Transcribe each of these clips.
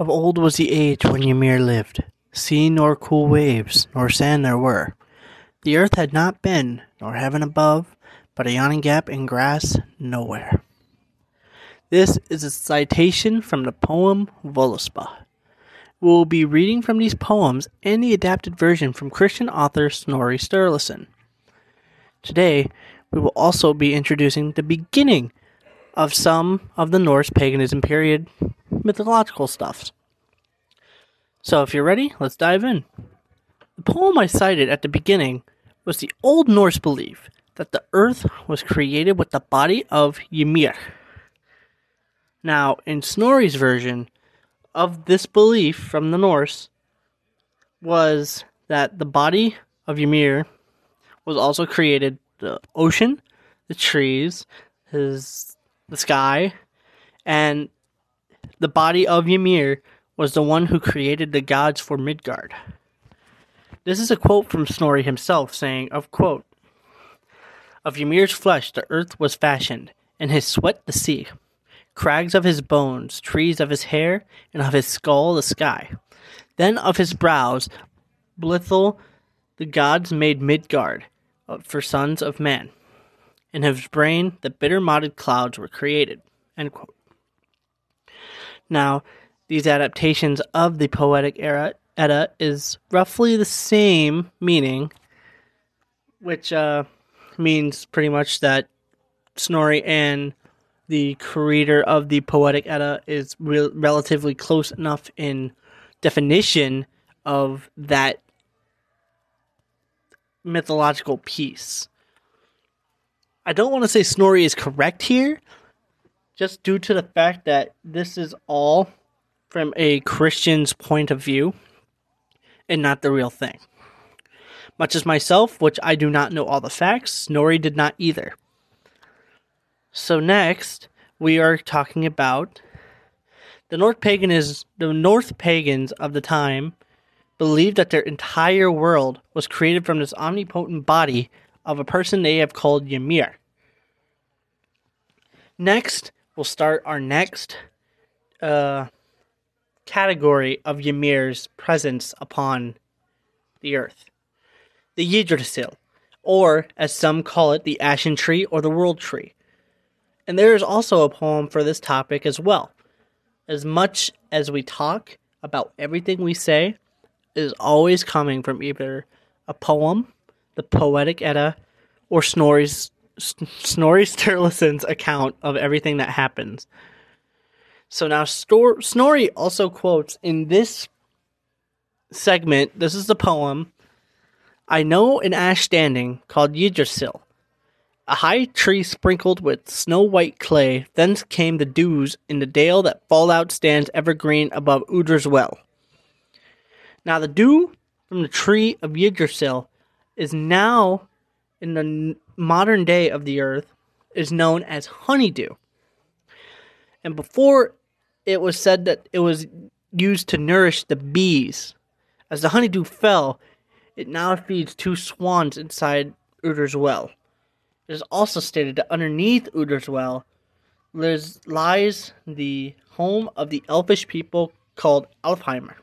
Of old was the age when Ymir lived. Sea nor cool waves, nor sand there were. The earth had not been, nor heaven above, but a yawning gap in grass nowhere. This is a citation from the poem Völuspá. We will be reading from these poems and the adapted version from Christian author Snorri Sturluson. Today, we will also be introducing the beginning of some of the Norse paganism period mythological stuff. So, if you're ready, let's dive in. The poem I cited at the beginning was the Old Norse belief that the earth was created with the body of Ymir. Now, in Snorri's version of this belief from the Norse, was that the body of Ymir was also created the ocean, the trees, his the sky, and the body of Ymir was the one who created the gods for Midgard. This is a quote from Snorri himself saying, of quote, Of Ymir's flesh the earth was fashioned, and his sweat the sea, crags of his bones, trees of his hair, and of his skull the sky. Then of his brows, Blithel, the gods made Midgard uh, for sons of man. In his brain the bitter modded clouds were created. End quote. Now, these adaptations of the poetic era Edda is roughly the same meaning, which uh, means pretty much that Snorri and the creator of the poetic Edda is re- relatively close enough in definition of that mythological piece. I don't want to say Snorri is correct here, just due to the fact that this is all from a Christian's point of view and not the real thing. Much as myself, which I do not know all the facts, Snorri did not either. So next, we are talking about the Norse paganism. The Norse pagans of the time believed that their entire world was created from this omnipotent body of a person they have called Ymir. Next, we'll start our next uh, category of Ymir's presence upon the earth. The Yggdrasil, or as some call it, the Ashen Tree or the World Tree. And there is also a poem for this topic as well. As much as we talk about everything we say, is always coming from either a poem, the Poetic Edda, or Snorri's Snorri Sturluson's account of everything that happens. So now Stor- Snorri also quotes in this segment, this is the poem, I know an ash standing called Yggdrasil, a high tree sprinkled with snow white clay, thence came the dews in the dale that fallout stands evergreen above Udra's well. Now the dew from the tree of Yggdrasil is now in the modern day of the earth is known as honeydew. And before it was said that it was used to nourish the bees. As the honeydew fell, it now feeds two swans inside Uder's well. It is also stated that underneath Uder's well lies the home of the elfish people called Alfheimr.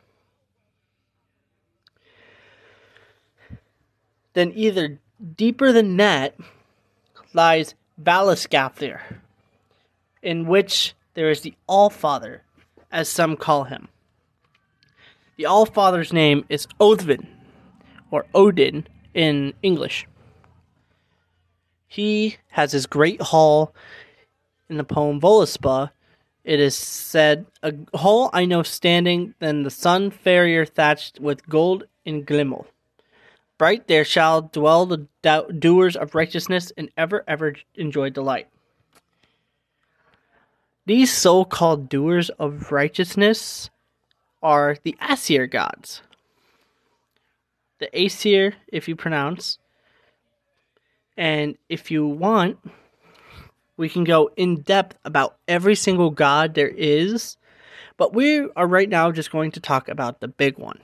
Then either deeper than that lies Valaskaflir, in which there is the Allfather, as some call him. The Allfather's name is Odvin, or Odin in English. He has his great hall in the poem Völuspá. It is said, A hall I know standing, than the sun farrier thatched with gold in glimmel. Bright there shall dwell the doers of righteousness and ever, ever enjoy delight. These so called doers of righteousness are the Asir gods. The Asir, if you pronounce. And if you want, we can go in depth about every single god there is. But we are right now just going to talk about the big one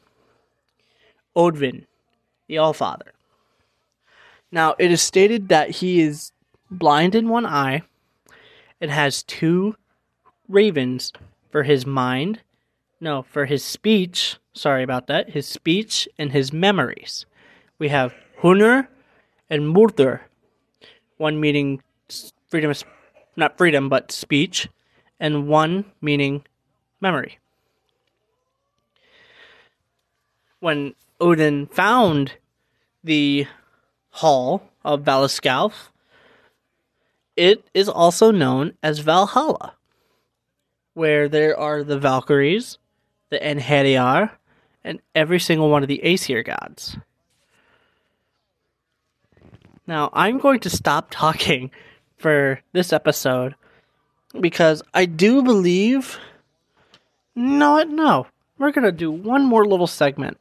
Odvin the Allfather. Now, it is stated that he is blind in one eye and has two ravens for his mind No, for his speech. Sorry about that. His speech and his memories. We have Hunur and Murder. One meaning freedom, not freedom, but speech, and one meaning memory. When Odin found the hall of Valaskalf, it is also known as Valhalla, where there are the Valkyries, the Einherjar, and every single one of the Aesir gods. Now, I'm going to stop talking for this episode because I do believe. No, no. We're going to do one more little segment.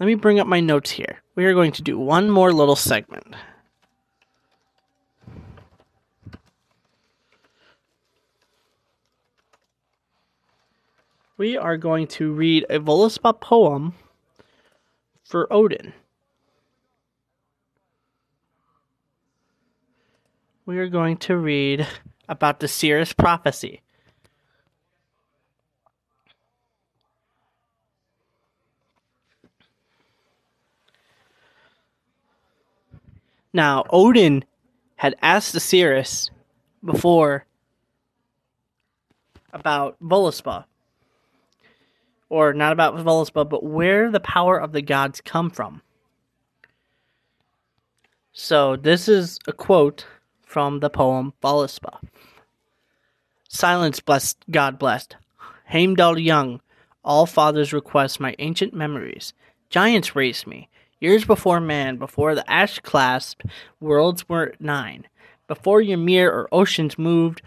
Let me bring up my notes here. We are going to do one more little segment. We are going to read a Voluspa poem for Odin. We are going to read about the Seeress prophecy. Now, Odin had asked the Seeress before about Voluspa. Or not about Voluspa, but where the power of the gods come from. So, this is a quote from the poem Voluspa. Silence blessed, God blessed. Heimdall young, all fathers request my ancient memories. Giants raised me, Years before man, before the ash clasped, worlds were nine. Before Ymir or oceans moved,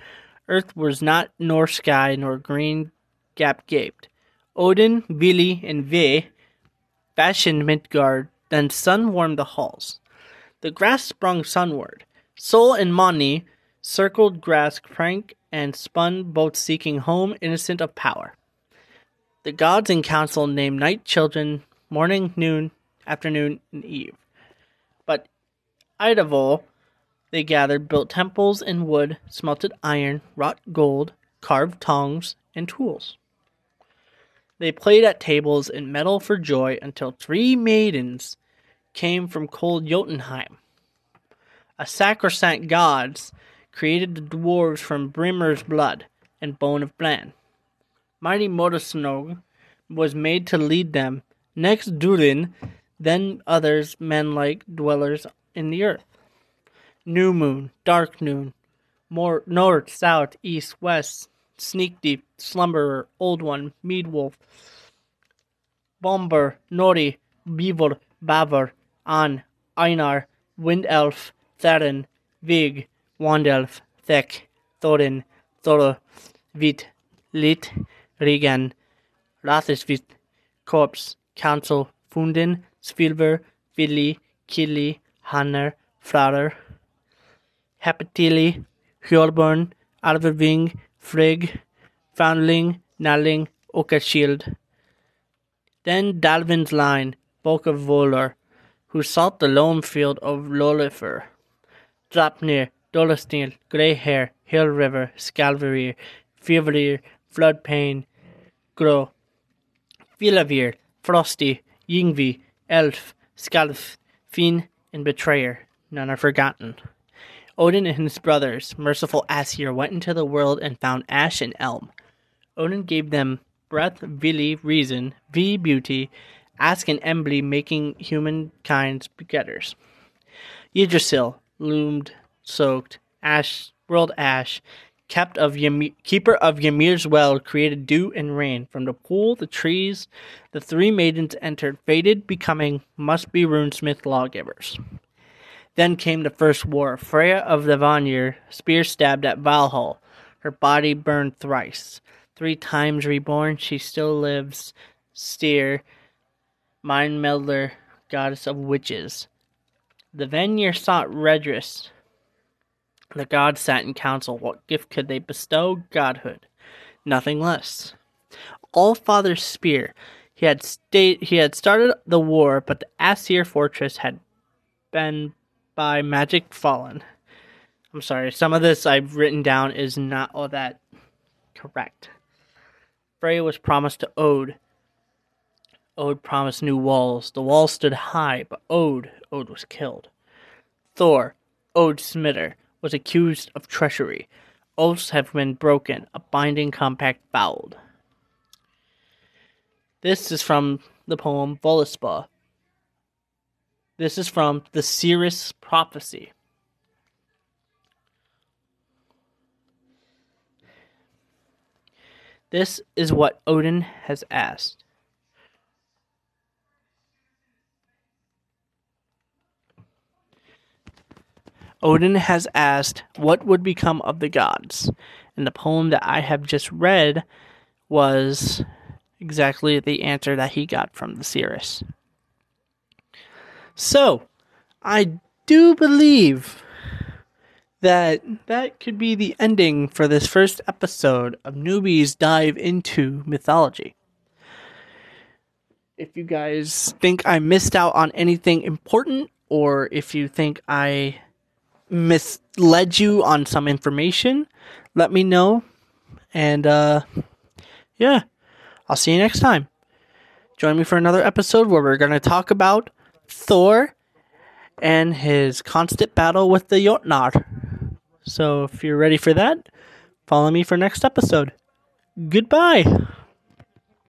earth was not nor sky nor green gap gaped. Odin, Vili, and Ve fashioned Midgard, then sun warmed the halls. The grass sprung sunward. Sol and Mani circled grass crank and spun, both seeking home, innocent of power. The gods in council named night children, morning, noon, afternoon, and eve. But Idavol they gathered, built temples in wood, smelted iron, wrought gold, carved tongs, and tools. They played at tables in metal for joy until three maidens came from cold Jotunheim. A sacrosanct gods created the dwarves from Brimir's blood and bone of Bran. Mighty Modusnog was made to lead them. Next Durin then others men like dwellers in the earth. New moon, dark noon, more north, south, east, west, sneak deep, slumberer, old one, mead wolf, bomber, nori, beaver, baver, an, einar, wind elf, therin, vig, wand elf, thek, thorin, thora, vit, lit, regan, rathesvit, corpse, council, funden, Svilver, Vili, Kili, Hanner, Frader, Hepatili, Hjolborn, Alverving, Frigg, Foundling, Nalling, Okashield. Then Dalvin's line, Bulk of Volar, who sought the lone field of Lolifer. Drapnir, Dolostil, Grey Hair, Hill River, Scalverir, Fivrir, Flood Pain, Gro, Filavir, Frosty, Yingvi, Elf, Skalf, Finn, and Betrayer. None are forgotten. Odin and his brothers, merciful Asir, went into the world and found Ash and Elm. Odin gave them breath, Vili, reason, V, beauty, Ask and Embly, making humankind's begetters. Yggdrasil, loomed, soaked, Ash, world Ash, of keeper of Ymir's well, created dew and rain. From the pool, the trees, the three maidens entered, fated, becoming must be runesmith lawgivers. Then came the first war. Freya of the Vanir, spear stabbed at Valhall, her body burned thrice. Three times reborn, she still lives. Steer, mind meldler, goddess of witches. The Vanir sought redress the gods sat in council. What gift could they bestow? Godhood. Nothing less. All Father's spear. He had state he had started the war, but the Asir fortress had been by magic fallen. I'm sorry, some of this I've written down is not all that correct. Freya was promised to Ode. Ode promised new walls. The walls stood high, but Ode, Ode was killed. Thor, Ode Smitter, was accused of treachery. Oaths have been broken, a binding compact fouled. This is from the poem Voluspa. This is from the Seeress Prophecy. This is what Odin has asked. Odin has asked what would become of the gods, and the poem that I have just read was exactly the answer that he got from the Seeress. So, I do believe that that could be the ending for this first episode of Newbies Dive into Mythology. If you guys think I missed out on anything important, or if you think I misled you on some information, let me know. And uh, yeah, I'll see you next time. Join me for another episode where we're going to talk about Thor and his constant battle with the Jotnar. So if you're ready for that, follow me for next episode. Goodbye.